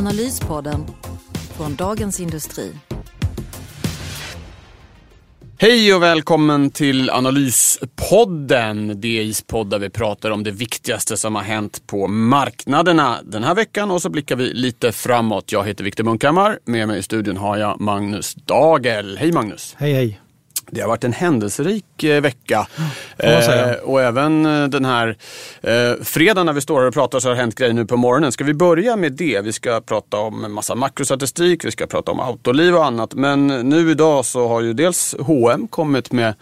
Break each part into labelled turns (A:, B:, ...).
A: Analyspodden från Dagens Industri.
B: Hej och välkommen till Analyspodden, DIs podd där vi pratar om det viktigaste som har hänt på marknaderna den här veckan och så blickar vi lite framåt. Jag heter Viktor Munkhammar, med mig i studion har jag Magnus Dagel. Hej Magnus!
C: Hej hej!
B: Det har varit en händelserik eh, vecka.
C: Eh,
B: och även eh, den här eh, fredagen när vi står här och pratar så har det hänt grejer nu på morgonen. Ska vi börja med det? Vi ska prata om en massa makrostatistik, vi ska prata om autoliv och annat. Men nu idag så har ju dels H&M kommit med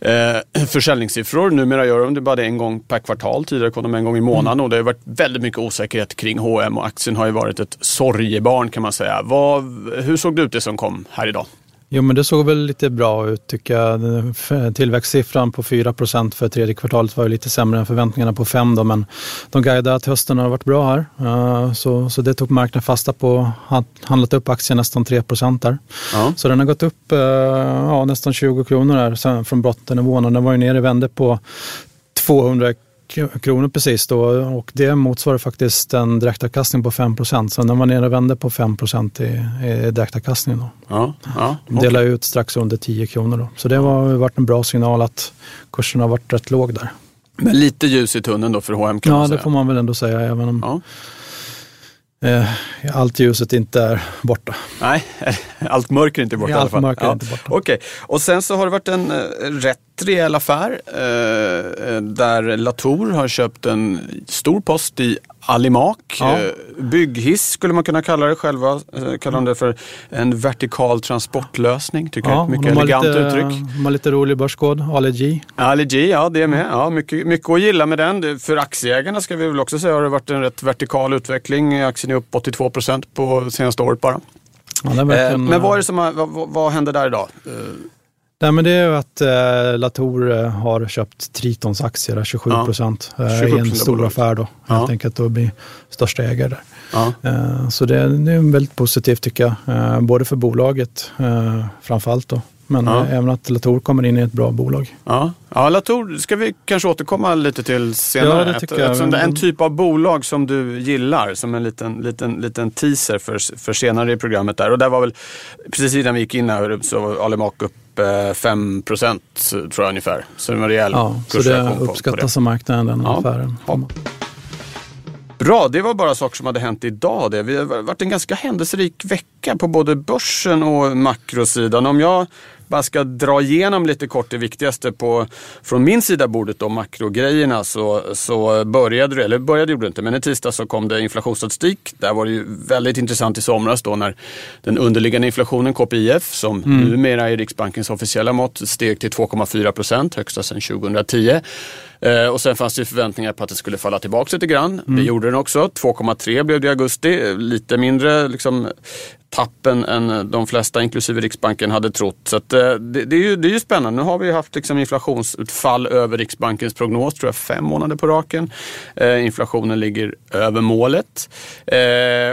B: eh, försäljningssiffror. Numera gör de det bara det en gång per kvartal. Tidigare kom de en gång i månaden och det har varit väldigt mycket osäkerhet kring H&M och aktien har ju varit ett sorgebarn kan man säga. Vad, hur såg det ut det som kom här idag?
C: Jo, men det såg väl lite bra ut tycker jag. Tillväxtsiffran på 4% för tredje kvartalet var ju lite sämre än förväntningarna på 5 då, men de guidade att hösten har varit bra här. Så, så det tog marknaden fasta på. Handlat upp aktien nästan 3 där. Ja. Så den har gått upp ja, nästan 20 kronor här från bottennivån och den var ju nere och vände på 200 kronor precis då och det motsvarar faktiskt en direktavkastning på 5 Så den var nere och vände på 5 i, i direktavkastning. Då.
B: Ja, ja,
C: okay. Delade ut strax under 10 kronor. Då. Så det har varit en bra signal att kursen har varit rätt låg där.
B: Men lite ljus i tunneln då för H&M kan
C: ja,
B: man säga?
C: Ja, det får man väl ändå säga. Även om ja. Eh, allt ljuset inte är borta.
B: Nej, allt mörker är inte borta i alla fall.
C: Mörker ja. inte borta.
B: Okej, okay. och sen så har det varit en eh, rätt rejäl affär eh, där Latour har köpt en stor post i Alimak. Ja. Eh, bygghiss skulle man kunna kalla det själva. Eh, kallar de det för en vertikal transportlösning. Tycker ja, jag. Mycket elegant
C: lite,
B: uttryck.
C: De har lite rolig börskod. ALG.
B: ALG, ja det är med. Ja, mycket, mycket att gilla med den. För aktieägarna ska vi väl också säga har det varit en rätt vertikal utveckling. Aktien är upp 82 procent på senaste året bara. Ja, verkligen, Men vad, är det som vad, vad händer där idag?
C: Nej, men det är ju att eh, Latour eh, har köpt Tritons aktier, 27 procent, ja, eh, i en stor affär då. Ja. Helt enkelt och blir största ägare där. Ja. Eh, så det, det, är väldigt positivt tycker jag, eh, både för bolaget eh, framförallt då, men ja. även att Latour kommer in i ett bra bolag.
B: Ja, ja Latour ska vi kanske återkomma lite till senare.
C: Ja, det tycker jag.
B: det är en typ av bolag som du gillar, som en liten, liten, liten teaser för, för senare i programmet där. Och där var väl, precis innan vi gick in här så var Alimak upp 5 procent tror jag ungefär. Så det var en rejäl
C: ja, Så det uppskattas av marknaden, den ja. affären. Ja.
B: Bra, det var bara saker som hade hänt idag. Det. Vi har varit en ganska händelserik vecka på både börsen och makrosidan. Om jag bara ska dra igenom lite kort det viktigaste på, från min sida bordet, då, makrogrejerna, så, så började det, eller började gjorde det inte, men i tisdag så kom det inflationsstatistik. Där var det ju väldigt intressant i somras då när den underliggande inflationen, KPIF, som mm. numera är Riksbankens officiella mått, steg till 2,4 procent, högsta sedan 2010. Eh, och sen fanns det förväntningar på att det skulle falla tillbaka lite grann. Mm. Det gjorde den också. 2,3 blev det i augusti. Lite mindre liksom, tappen än de flesta, inklusive Riksbanken, hade trott. Så att, eh, det, det, är ju, det är ju spännande. Nu har vi haft liksom, inflationsutfall över Riksbankens prognos, tror jag, fem månader på raken. Eh, inflationen ligger över målet.
C: Eh,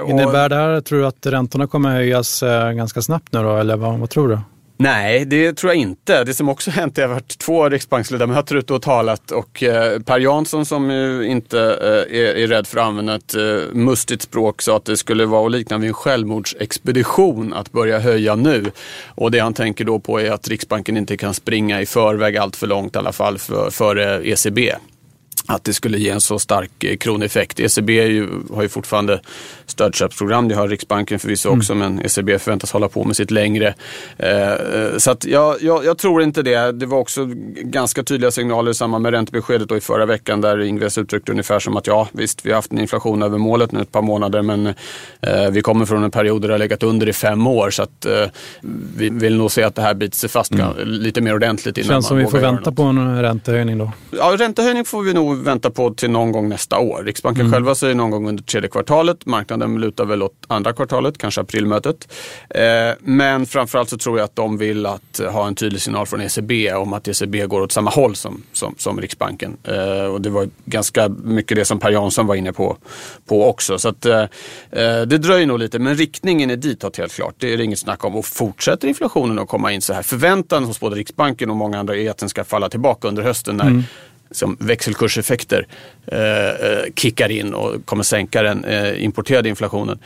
C: Innebär det här, tror du att räntorna kommer höjas eh, ganska snabbt nu då, eller vad, vad tror du?
B: Nej, det tror jag inte. Det som också hänt är att det har varit två riksbanksledamöter ute och talat och eh, Per Jansson som ju inte eh, är, är rädd för att använda ett eh, mustigt språk sa att det skulle vara att likna vid en självmordsexpedition att börja höja nu. Och det han tänker då på är att Riksbanken inte kan springa i förväg allt för långt i alla fall för, före ECB att det skulle ge en så stark eh, kroneffekt. ECB ju, har ju fortfarande stödköpsprogram, det har Riksbanken förvisso mm. också, men ECB förväntas hålla på med sitt längre. Eh, eh, så att jag, jag, jag, tror inte det. Det var också ganska tydliga signaler i samband med räntebeskedet i förra veckan där Ingves uttryckte ungefär som att ja, visst, vi har haft en inflation över målet nu ett par månader, men eh, vi kommer från en period där det har legat under i fem år, så att eh, vi vill nog se att det här biter sig fast mm. lite mer ordentligt.
C: Innan Känns som vi får vänta på en räntehöjning då.
B: Ja, räntehöjning får vi nog vänta på till någon gång nästa år. Riksbanken mm. själva säger någon gång under tredje kvartalet. Marknaden lutar väl åt andra kvartalet, kanske aprilmötet. Eh, men framförallt så tror jag att de vill att ha en tydlig signal från ECB om att ECB går åt samma håll som, som, som Riksbanken. Eh, och det var ganska mycket det som Per Jansson var inne på, på också. Så att, eh, det dröjer nog lite, men riktningen är ditåt helt klart. Det är det inget snack om. Och fortsätter inflationen att komma in så här, förväntan hos både Riksbanken och många andra är att den ska falla tillbaka under hösten när mm som växelkurseffekter eh, eh, kickar in och kommer sänka den eh, importerade inflationen.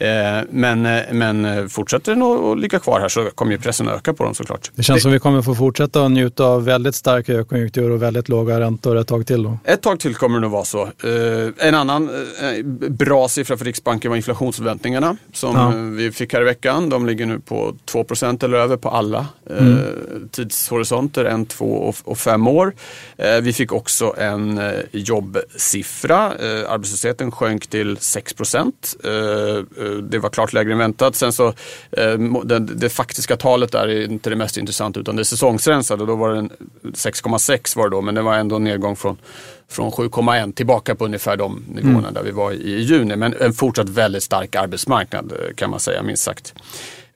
B: Eh, men, eh, men eh, fortsätter den att ligga kvar här så kommer ju pressen öka på dem såklart.
C: Det känns det, som vi kommer få fortsätta att njuta av väldigt stark högkonjunktur och väldigt låga räntor ett tag till. Då.
B: Ett tag till kommer det nog vara så. en annan bra siffra för Riksbanken var inflationsförväntningarna som ja. vi fick här i veckan. De ligger nu på 2% eller över på alla mm. tidshorisonter, en, två och, fem år. vi fick också en eh, jobbsiffra. Eh, arbetslösheten sjönk till 6 procent. Eh, det var klart lägre än väntat. Sen så, det, det, faktiska talet där är inte det mest intressanta utan det säsongsrensade. Då var det 6,6 var det då men det var ändå en nedgång från från 7,1 tillbaka på ungefär de nivåerna mm. där vi var i juni. Men en fortsatt väldigt stark arbetsmarknad eh, kan man säga minst sagt.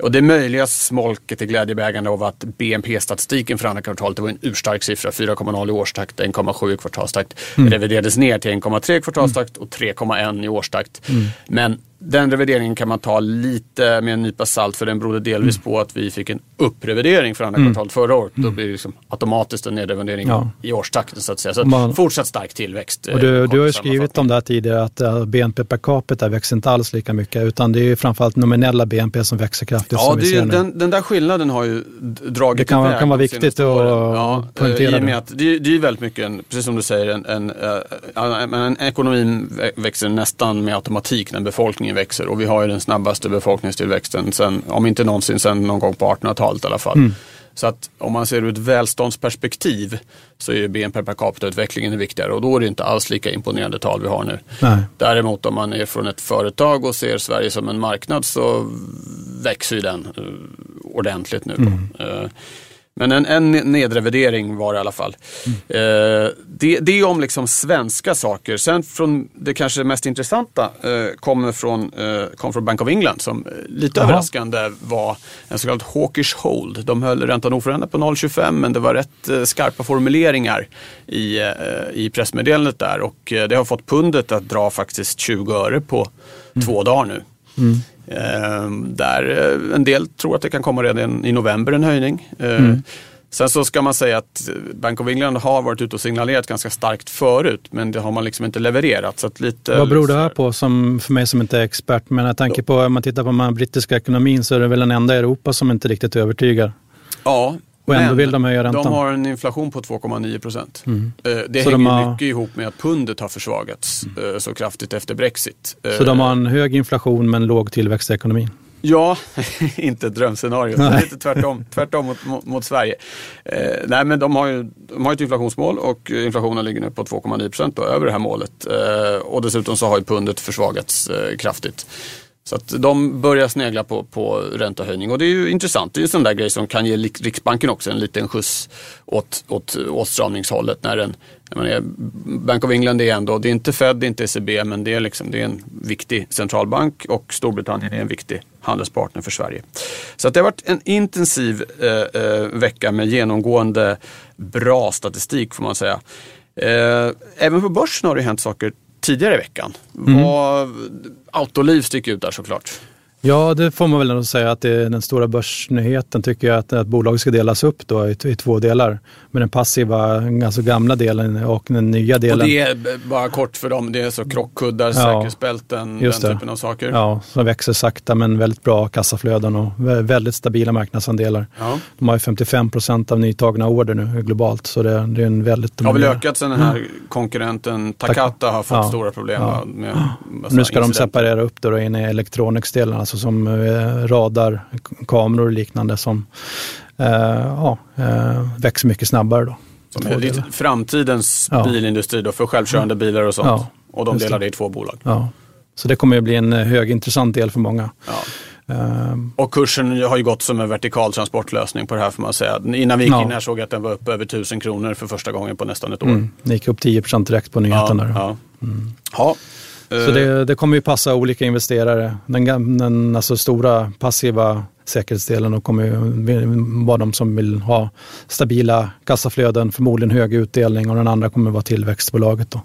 B: Och det möjliga smolket i glädjebägaren av att BNP-statistiken för andra kvartalet var en urstark siffra, 4,0 i årstakt, 1,7 i kvartalstakt. Mm. reviderades ner till 1,3 i kvartalstakt och 3,1 i årstakt. Mm. Men den revideringen kan man ta lite med en nypa salt för den berodde delvis mm. på att vi fick en upprevidering för andra mm. kvartalet förra året. Då mm. blir det liksom automatiskt en nedrevidering ja. i årstakten så att säga. Så man, fortsatt stark tillväxt.
C: Och du, eh, du har ju skrivit om det här tidigare att uh, BNP per capita växer inte alls lika mycket utan det är framförallt nominella BNP som växer kraftigt.
B: Ja, det den, den, där skillnaden har ju dragit
C: Det kan, kan vara viktigt att ja, poängtera.
B: det. Att det, det är väldigt mycket, en, precis som du säger, en, en, en, en ekonomin växer nästan med automatik när befolkningen befolkningen växer och vi har ju den snabbaste befolkningstillväxten sen, om inte någonsin sen någon gång på 1800-talet i alla fall. Mm. Så att om man ser ur ett välståndsperspektiv så är BNP per capita-utvecklingen viktigare och då är det inte alls lika imponerande tal vi har nu. Nej. Däremot om man är från ett företag och ser Sverige som en marknad så växer ju den uh, ordentligt nu. Mm. Men en, en nedrevidering var det i alla fall. Mm. Eh, det, det är om liksom svenska saker. Sen från det kanske mest intressanta eh, kommer från, eh, kom från Bank of England som eh, lite Aha. överraskande var en så kallad hawkish hold. De höll räntan oförändrad på 0,25 men det var rätt eh, skarpa formuleringar i, eh, i pressmeddelandet där och det har fått pundet att dra faktiskt 20 öre på mm. två dagar nu. Mm. Eh, där eh, en del tror att det kan komma redan i november en höjning. Eh, mm. Sen så ska man säga att Bank of England har varit ute och signalerat ganska starkt förut men det har man liksom inte levererat. Så lite,
C: Vad beror det här på som, för mig som inte är expert? Men jag tänker på, om man tittar på den brittiska ekonomin så är det väl den enda i Europa som inte riktigt övertygar?
B: Ja,
C: och ändå Men vill de höja räntan.
B: De har en inflation på 2,9 procent. Mm. Eh, det så hänger de har... mycket ihop med att pundet har försvagats mm. så kraftigt efter Brexit.
C: Så de har en hög inflation men låg tillväxt i ekonomin?
B: Ja, inte ett drömscenario. Nej. Lite tvärtom, tvärtom mot, mot, mot Sverige. Eh, nej, men de har ju de har ett inflationsmål och inflationen ligger nu på 2,9 procent över det här målet. Eh, och dessutom så har ju pundet försvagats eh, kraftigt. Så att de börjar snegla på, på räntehöjning och det är ju intressant. Det är en sån där grej som kan ge Riksbanken också en liten skjuts åt, åt åtstramningshållet. När den, menar, Bank of England är ändå, det är inte Fed, det är inte ECB, men det är, liksom, det är en viktig centralbank och Storbritannien är en viktig handelspartner för Sverige. Så att det har varit en intensiv eh, eh, vecka med genomgående bra statistik får man säga. Eh, även på börsen har det hänt saker tidigare i veckan. Mm. Vad, Autoliv sticker ut där såklart.
C: Ja, det får man väl ändå säga att det är den stora börsnyheten tycker jag att, att bolaget ska delas upp då i, i, två delar. Med den passiva, alltså gamla delen och den nya delen. Och
B: det är bara kort för dem, det är så krockkuddar, ja, säkerhetsbälten, den det. typen av saker.
C: Ja, som växer sakta men väldigt bra kassaflöden och väldigt stabila marknadsandelar. Ja. De har ju 55 procent av nytagna order nu globalt så det, det är en väldigt...
B: Har väl ökat sen den här mm. konkurrenten Takata har fått ja. stora problem med, med
C: Nu ska de separera upp det då in i elektronics-delen, alltså alltså som eh, radar, kameror och liknande som eh, ja, eh, växer mycket snabbare. Då.
B: Som är lite framtidens ja. bilindustri då för självkörande bilar och sånt. Ja, och de delar det i två bolag.
C: Ja. Så det kommer att bli en högintressant del för många. Ja.
B: Ehm. Och kursen har ju gått som en vertikal transportlösning på det här får man säga. Innan vi gick in här såg jag att den var uppe över 1000 kronor för första gången på nästan ett år. Mm,
C: det gick upp 10 direkt på nyheten. Ja. Ja. Mm. Så det, det, kommer ju passa olika investerare. Den, den alltså stora passiva säkerhetsdelen och kommer ju vara de som vill ha stabila kassaflöden, förmodligen hög utdelning och den andra kommer vara tillväxtbolaget. Då.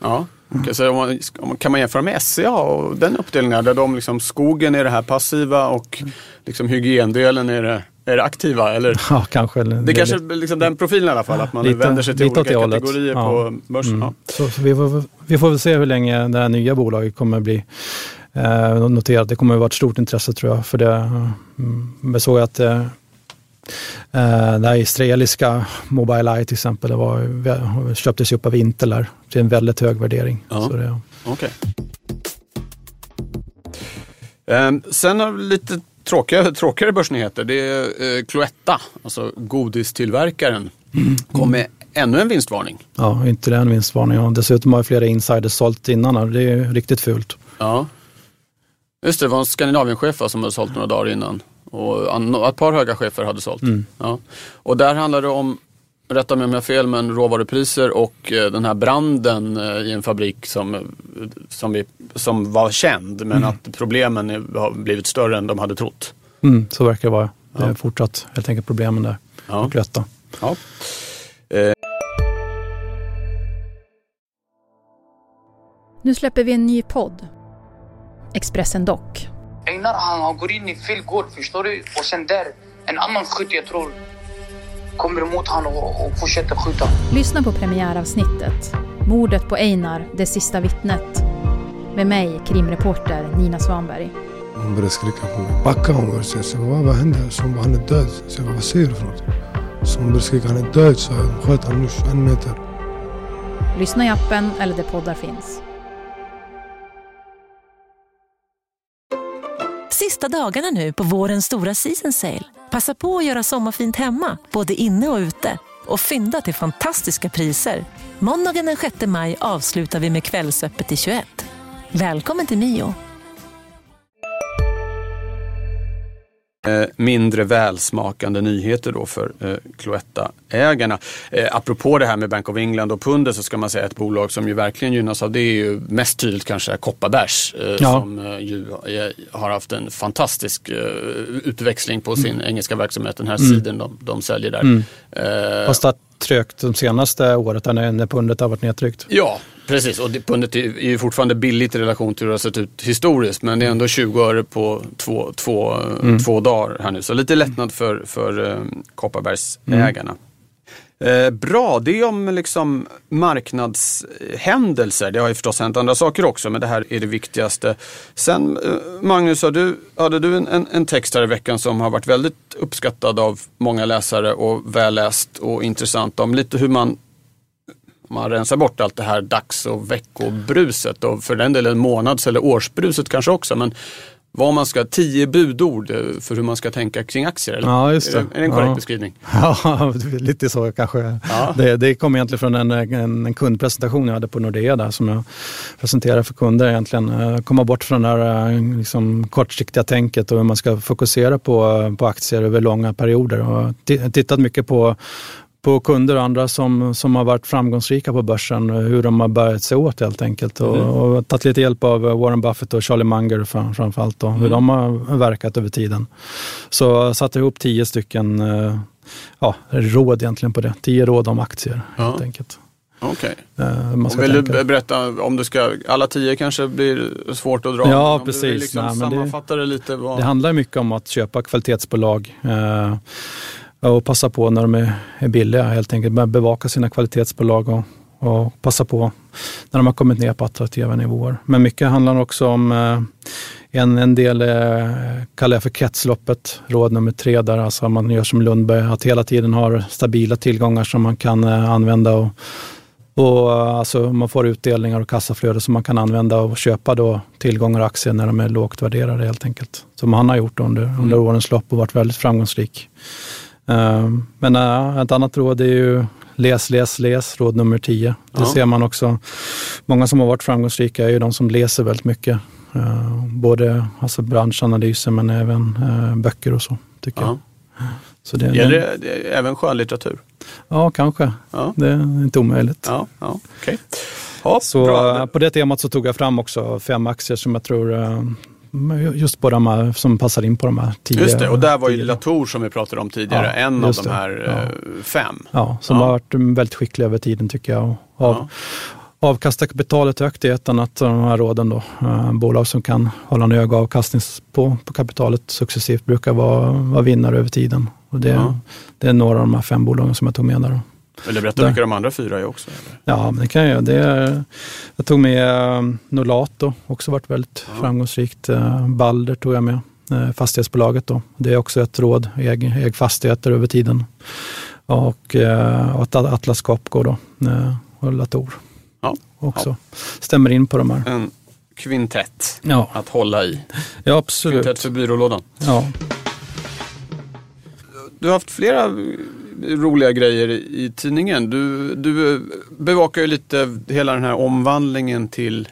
B: Ja, okay, så om man, kan man jämföra med SCA och den uppdelningen där de liksom, skogen är det här passiva och liksom hygiendelen är det är det aktiva? Eller?
C: Ja, kanske.
B: Det är kanske liksom den profilen i alla fall, att man lite, vänder sig till olika kategorier ja. på börsen. Mm. Ja.
C: Så, så vi, får, vi får väl se hur länge det här nya bolaget kommer bli eh, noterat. Det kommer att vara ett stort intresse tror jag. För det, mm, jag såg att eh, eh det här israeliska Mobileye till exempel det var, köptes upp av Intel där. Det är en väldigt hög värdering.
B: Ja. Så det, okay. eh, sen har lite tråkiga, tråkigare börsnyheter. Det är eh, Cloetta, alltså godistillverkaren, mm. kom med ännu en vinstvarning.
C: Ja, inte det en vinstvarning. Ja. Dessutom har flera insiders sålt innan. Det är riktigt fult.
B: Ja. Just det, det var en Skandinavienchef som hade sålt några dagar innan. Och ett par höga chefer hade sålt. Mm. Ja. Och där handlar det om, rätta mig om jag har fel, men råvarupriser och eh, den här branden eh, i en fabrik som, som, vi, som var känd. Men mm. att problemen har blivit större än de hade trott.
C: Mm, så verkar det vara. Det är ja. fortsatt helt enkelt problemen där. Ja. Och rätta. Ja. Eh.
D: Nu släpper vi en ny podd Expressen Dock.
E: Einar han går in i fel gård, förstår du? Och sen där, en annan skytt jag tror kommer emot honom och, och fortsätter skjuta.
D: Lyssna på premiäravsnittet. Mordet på Einar, det sista vittnet. Med mig, krimreporter Nina Svanberg.
F: Hon började skrika på mig. Backa hon började säga. Så vad, vad hände? Så hon bara, han är död. Så jag bara, vad säger du för något? Så hon började skrika, han är död. Så jag sköt honom nu en meter.
D: Lyssna i appen eller där poddar finns.
G: Sista dagarna nu på vårens stora season sale. Passa på att göra sommarfint hemma, både inne och ute. Och fynda till fantastiska priser. Måndagen den 6 maj avslutar vi med Kvällsöppet i 21. Välkommen till Mio.
B: Mindre välsmakande nyheter då för eh, Cloetta-ägarna. Eh, apropå det här med Bank of England och pundet så ska man säga ett bolag som ju verkligen gynnas av det är ju mest tydligt kanske Kopparbergs eh, ja. som eh, ju eh, har haft en fantastisk eh, utväxling på sin mm. engelska verksamhet. Den här mm. sidan de, de säljer där. Mm.
C: Eh, Fast att trögt de senaste året när pundet har varit nedtryckt.
B: Ja, Precis, och pundet är ju fortfarande billigt i relation till hur det har sett ut historiskt. Men det är ändå 20 öre på två, två, mm. två dagar här nu. Så lite lättnad för, för eh, Kopparbergsägarna. Mm. Eh, bra, det är om liksom marknadshändelser. Det har ju förstås hänt andra saker också, men det här är det viktigaste. Sen eh, Magnus, har du, hade du en, en text här i veckan som har varit väldigt uppskattad av många läsare och välläst och intressant om lite hur man man rensar bort allt det här dags och veckobruset och för den delen månads eller årsbruset kanske också. Men vad man ska, tio budord för hur man ska tänka kring aktier? Eller?
C: Ja, just det. Är,
B: det, en korrekt ja. beskrivning?
C: Ja, lite så kanske. Ja. Det, det kom egentligen från en, en, en, kundpresentation jag hade på Nordea där som jag presenterade för kunder egentligen. Komma bort från det här liksom, kortsiktiga tänket och hur man ska fokusera på, på aktier över långa perioder. Och tittat mycket på på kunder och andra som, som har varit framgångsrika på börsen, hur de har börjat sig åt helt enkelt. Och, mm. och tagit lite hjälp av Warren Buffett och Charlie Munger fram, framförallt, då, mm. hur de har verkat över tiden. Så jag satte ihop tio stycken eh, ja, råd egentligen på det. Tio råd om aktier ja. helt enkelt.
B: Okej. Okay. vill tänka. du berätta om du ska, alla tio kanske blir svårt att dra.
C: Ja, precis. Du
B: liksom Nej,
C: det,
B: lite. Vad...
C: Det handlar mycket om att köpa kvalitetsbolag. Eh, och passa på när de är billiga helt enkelt. Bevaka sina kvalitetsbolag och, och passa på när de har kommit ner på attraktiva nivåer. Men mycket handlar också om eh, en, en del eh, kallar jag för kretsloppet, råd nummer tre där alltså man gör som Lundberg, att hela tiden ha stabila tillgångar som man kan eh, använda och, och alltså man får utdelningar och kassaflöde som man kan använda och köpa då tillgångar och aktier när de är lågt värderade helt enkelt. Som han har gjort under, under mm. årens lopp och varit väldigt framgångsrik. Ehm, men äh, ett annat råd är ju läs, läs, läs, råd nummer 10. Det ja. ser man också. Många som har varit framgångsrika är ju de som läser väldigt mycket. Eh, både alltså branschanalyser men även eh, böcker och så tycker
B: Ja.
C: jag. Så det,
B: Gäller det, det även skönlitteratur?
C: Ja, kanske.
B: Ja.
C: Det är inte omöjligt.
B: Ja, ja okej. Ja,
C: Så
B: bra.
C: eh, på det temat så tog jag fram också fem aktier som jag tror eh, just på de här som passar in på de här tio.
B: Just det, och där var ju. Latour som vi pratade om tidigare,
C: Ja,
B: en av de här
C: Ja.
B: eh, fem.
C: Ja, som
B: Ja.
C: har varit väldigt skicklig över tiden tycker jag. Och Av. Avkasta kapitalet högt i ett annat av de här råden. Då. Eh, bolag som kan hålla en hög avkastning på, på kapitalet successivt brukar vara, vara vinnare över tiden. Och det, det är några av de här fem bolagen som jag tog med där. Då.
B: Eller berätta
C: Där.
B: vilka de andra fyra är också. Eller?
C: Ja, men det kan jag göra. Det är, jag tog med eh, Nolato, också varit väldigt
B: Ja.
C: framgångsrikt. Eh, Balder tog jag med, eh, fastighetsbolaget. Då. Det är också ett råd, äg, äg fastigheter över tiden. Och, eh, och att Atlas Copco då, eh, och Latour
B: Ja.
C: också. Stämmer in på de här.
B: En kvintett
C: Ja,
B: att hålla i.
C: ja absolut.
B: Kvintett för byrålådan.
C: Ja.
B: Du har haft flera roliga grejer i tidningen. Du, du bevakar ju lite hela den här omvandlingen till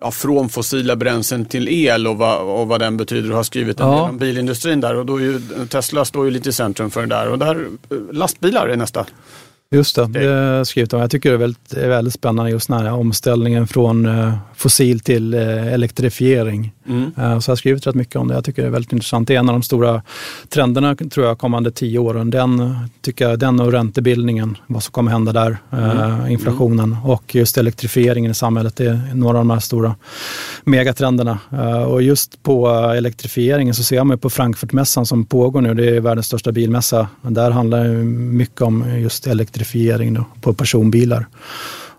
B: ja, från fossila bränslen till el och vad, och vad den betyder. Du har skrivit en
C: Ja.
B: del om bilindustrin där och då är ju, Tesla står ju lite i centrum för det där. Och där lastbilar är nästa.
C: Just det, det har jag skrivit om. Jag tycker det är väldigt, väldigt spännande just den här omställningen från eh, fossil till eh, elektrifiering.
B: Mm.
C: Eh, Så jag har skrivit rätt mycket om det. Jag tycker det är väldigt intressant. Det är en av de stora trenderna tror jag kommande tio åren. Den, tycker jag, den och räntebildningen, vad som kommer hända där, eh, inflationen och just elektrifieringen i samhället. Det är några av de här stora megatrenderna. Eh, Och just på elektrifieringen så ser man på Frankfurtmässan som pågår nu. Det är världens största bilmässa. Där handlar det mycket om just elektrifiering då, på personbilar.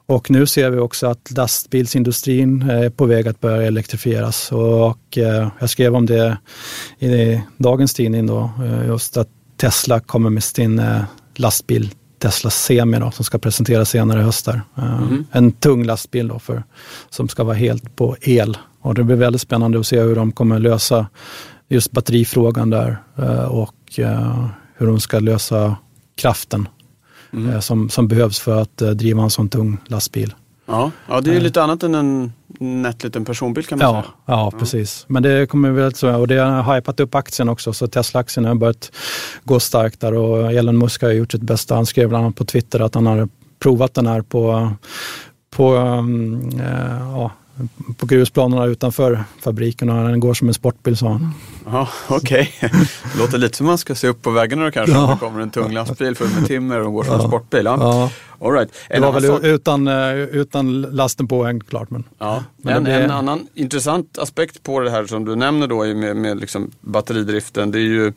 C: Och nu ser vi också att lastbilsindustrin är på väg att börja elektrifieras. Och eh, jag skrev om det i dagens tidning då, eh, just att Tesla kommer med sin eh, lastbil Tesla Semi då, som ska presenteras senare i höst. Eh, En tung lastbil då för, som ska vara helt på el. Och det blir väldigt spännande att se hur de kommer lösa just batterifrågan där eh, och eh, hur de ska lösa kraften eh, som, som behövs för att eh, driva en sån tung lastbil.
B: Ja, ja, det är ju lite annat än en nätt liten personbil kan man
C: Ja,
B: säga.
C: ja, precis. Men det kommer väl så, och det har hypat upp aktien också, så Tesla-aktien har börjat gå starkt där och Elon Musk har gjort sitt bästa. Han skrev bland annat på Twitter att han har provat den här på, på, eh, ja, på grusplanerna utanför fabriken och den går som en sportbil sa han.
B: Ja, okej. Det låter lite som man ska se upp på vägarna då kanske. Om det kommer en tung lastbil full med timmer och går som en sportbil. Ja.
C: Ja,
B: All right.
C: det
B: En
C: var
B: annan
C: väl
B: sak-
C: utan, eh, utan lasten påhängd klart. Men,
B: Ja,
C: Men
B: en,
C: det blir-
B: en annan intressant aspekt på det här som du nämner då med, med liksom batteridriften. Det är ju, ja,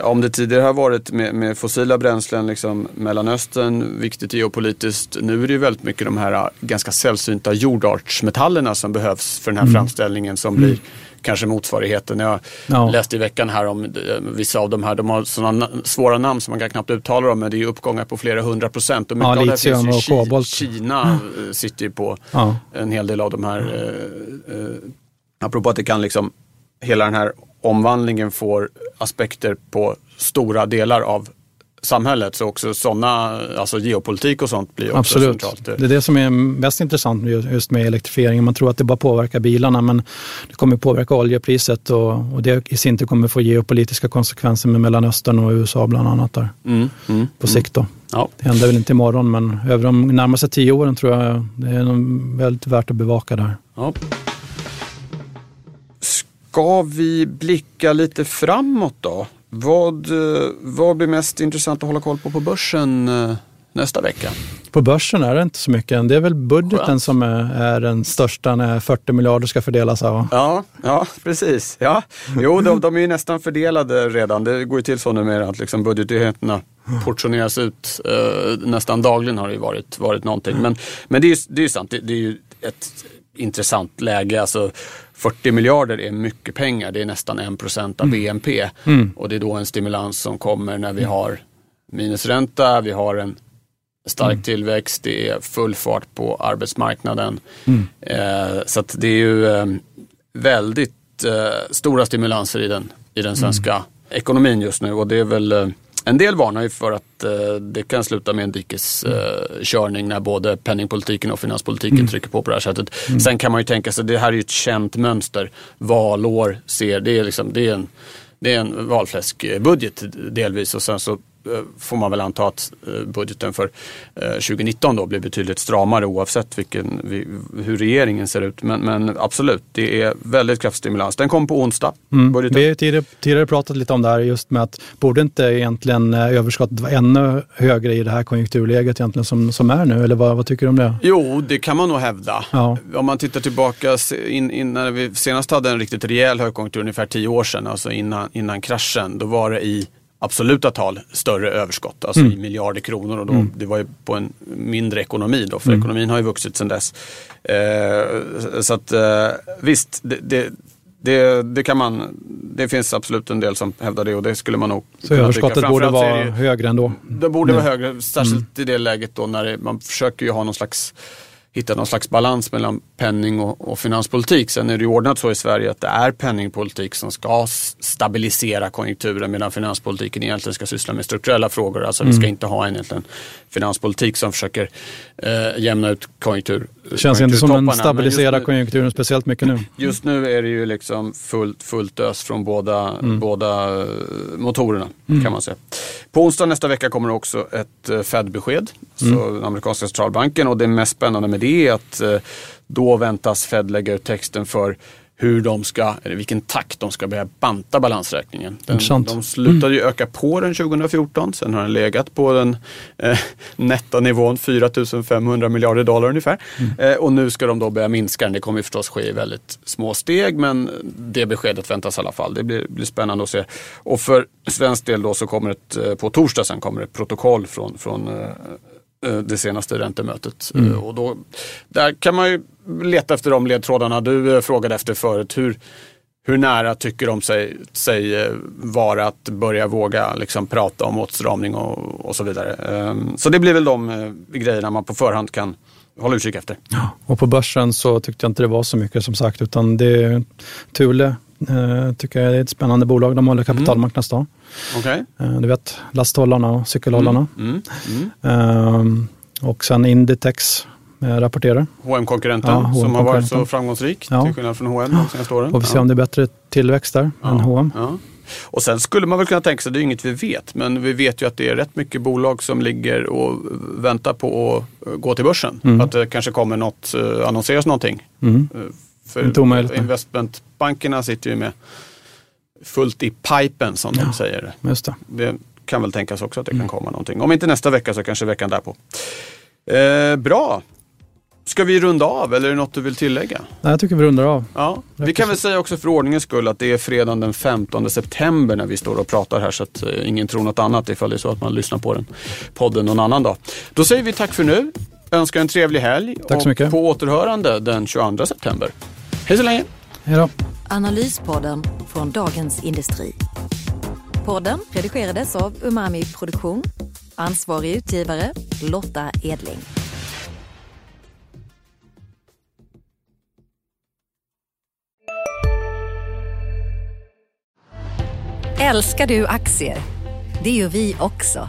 B: om det tidigare har varit med, med fossila bränslen, liksom Mellanöstern, viktigt geopolitiskt. Nu är det ju väldigt mycket de här ah, ganska sällsynta jordartsmetallerna som behövs för den här framställningen som blir kanske motsvarigheten. Jag
C: Ja.
B: läste i veckan här om eh, vissa av de här, de har sådana na- svåra namn som man kan knappt uttala dem, men det är ju uppgångar på flera hundra procent. Och mycket
C: Ja,
B: av det finns ju i
C: och kobolt.
B: Kina eh, sitter ju på
C: ja.
B: en hel del av de här, eh, eh, apropå att det kan liksom, hela den här omvandlingen får aspekter på stora delar av samhället. Så också sådana, alltså geopolitik och sånt blir också
C: Absolut.
B: centralt.
C: Det är det som är mest intressant just med elektrifieringen. Man tror att det bara påverkar bilarna men det kommer påverka oljepriset och, och det i sin tur kommer få geopolitiska konsekvenser med Mellanöstern och USA bland annat där
B: Mm, mm,
C: på sikt. Då.
B: ja.
C: Det händer väl inte imorgon men över de närmaste tio åren tror jag det är väldigt värt att bevaka där.
B: Ja. Ska vi blicka lite framåt då? Vad, eh, vad blir mest intressant att hålla koll på på börsen eh, nästa vecka?
C: På börsen är det inte så mycket än. Det är väl budgeten
B: Skönt.
C: som är, den största när 40 miljarder ska fördelas. Av.
B: Ja, ja precis. Ja. Jo, de, de är ju nästan fördelade redan. Det går ju till så numera att liksom budgetenheterna portioneras ut. Eh, nästan dagligen har det ju varit, varit någonting. Men, men det är ju det är sant, det, det är ju ett intressant läge. Alltså 40 miljarder är mycket pengar, det är nästan 1 procent av BNP. Och det är då en stimulans som kommer när vi har minusränta, vi har en stark tillväxt, det är full fart på arbetsmarknaden. Eh, så att det är ju eh, väldigt eh, stora stimulanser i den, i den svenska ekonomin just nu. Och det är väl eh, En del varnar ju för att eh, det kan sluta med en dikeskörning eh, när både penningpolitiken och finanspolitiken
C: Mm.
B: trycker på på det här sättet. Sen kan man ju tänka sig, det här är ju ett känt mönster. Valår ser, det är, liksom, det är en, det är en valfläskbudget delvis och sen så får man väl anta att eh, budgeten för eh, 2019 då blir betydligt stramare oavsett vilken, vi- hur regeringen ser ut. Men, men absolut, det är väldigt kraftig stimulans. Den kom på onsdag.
C: Mm.
B: Budgeten.
C: Vi har tidigare, tidigare pratat lite om det här just med att borde inte egentligen eh, överskottet vara ännu högre i det här konjunkturläget egentligen som, som är nu? Eller vad, vad tycker du om det?
B: Jo, det kan man nog hävda.
C: Ja.
B: Om man tittar tillbaka in, in, när vi senast hade en riktigt rejäl högkonjunktur, ungefär tio år sedan, alltså innan, innan kraschen, då var det i absoluta tal större överskott, alltså i miljarder kronor och då, det var ju på en mindre ekonomi då, för ekonomin har ju vuxit sedan dess. Eh, så att eh, visst, det, det, det, det kan man, det finns absolut en del som hävdar det och det skulle man nog
C: Så överskottet borde vara högre ändå?
B: det borde vara
C: Mm.
B: högre, särskilt i det läget då när man försöker ju ha någon slags hitta någon slags balans mellan penning och, och finanspolitik. Sen är det ju ordnat så i Sverige att det är penningpolitik som ska stabilisera konjunkturen medan finanspolitiken egentligen ska syssla med strukturella frågor. Alltså vi ska
C: Mm.
B: inte ha en egentligen finanspolitik som försöker eh, jämna ut konjunktur.
C: Det känns inte som den stabiliserar konjunkturen speciellt mycket nu.
B: Just nu är det ju liksom fullt, fullt ös från båda, båda eh, motorerna kan man säga. På onsdag nästa vecka kommer också ett eh, Fed-besked, så den amerikanska centralbanken. Och det mest spännande med det är att eh, då väntas Fed lägga ut texten för hur de ska, eller vilken takt de ska börja banta balansräkningen. Den, de slutade ju öka på den 2014, sen har den legat på den eh, nätta nivån 4 500 miljarder dollar ungefär. Eh, och nu ska de då börja minska den. Det kommer ju förstås ske i väldigt små steg men det beskedet väntas i alla fall. Det blir, blir spännande att se. Och för svensk del då så kommer ett, eh, på torsdag sen kommer ett protokoll från, från eh, det senaste räntemötet. Eh, Och då, där kan man ju leta efter de ledtrådarna du eh, frågade efter förut. Hur, hur nära tycker de sig, sig eh, vara att börja våga liksom, prata om åtstramning och, och så vidare. Ehm, Så det blir väl de eh, grejerna man på förhand kan hålla utkik efter.
C: Och på börsen så tyckte jag inte det var så mycket som sagt utan det är Thule eh, tycker jag är ett spännande bolag. De håller kapitalmarknadsdag.
B: Okej?
C: Eh, du vet lasthållarna och cykelhållarna.
B: Mm. Mm.
C: Ehm, och sen Inditex eh, rapporterar.
B: hm konkurrenten
C: Ja,
B: som har varit så
C: H&M-konkurrenten.
B: framgångsrik
C: Ja.
B: till skillnad från H&M de senaste åren.
C: Och vi ser
B: Ja.
C: om det är bättre tillväxt där än H&M.
B: Ja. Och sen skulle man väl kunna tänka sig, det är inget vi vet, men vi vet ju att det är rätt mycket bolag som ligger och väntar på att eh, gå till börsen. Att det kanske kommer något, annonseras någonting.
C: Mm.
B: För investmentbankerna sitter ju med fullt i pipen som de säger.
C: Just det.
B: Det kan väl tänkas också att det
C: Mm.
B: kan komma någonting. Om inte nästa vecka så kanske veckan därpå. Eh, bra. Ska vi runda av eller är det något du vill tillägga?
C: Nej, jag tycker vi rundar av.
B: Ja, vi kan väl säga också för ordningens skull att det är fredagen den 15 september när vi står och pratar här så att eh, ingen tror något annat ifall det är så att man lyssnar på den podden någon annan dag. Då säger vi tack för nu, önskar en trevlig helg
C: Tack så
B: och
C: mycket.
B: på återhörande den 22 september. Hej så länge!
C: Hej då.
A: Analyspodden från Dagens Industri. Podden redigerades av Umami Produktion. Ansvarig utgivare Lotta Edling.
H: Älskar du aktier? Det gör vi också.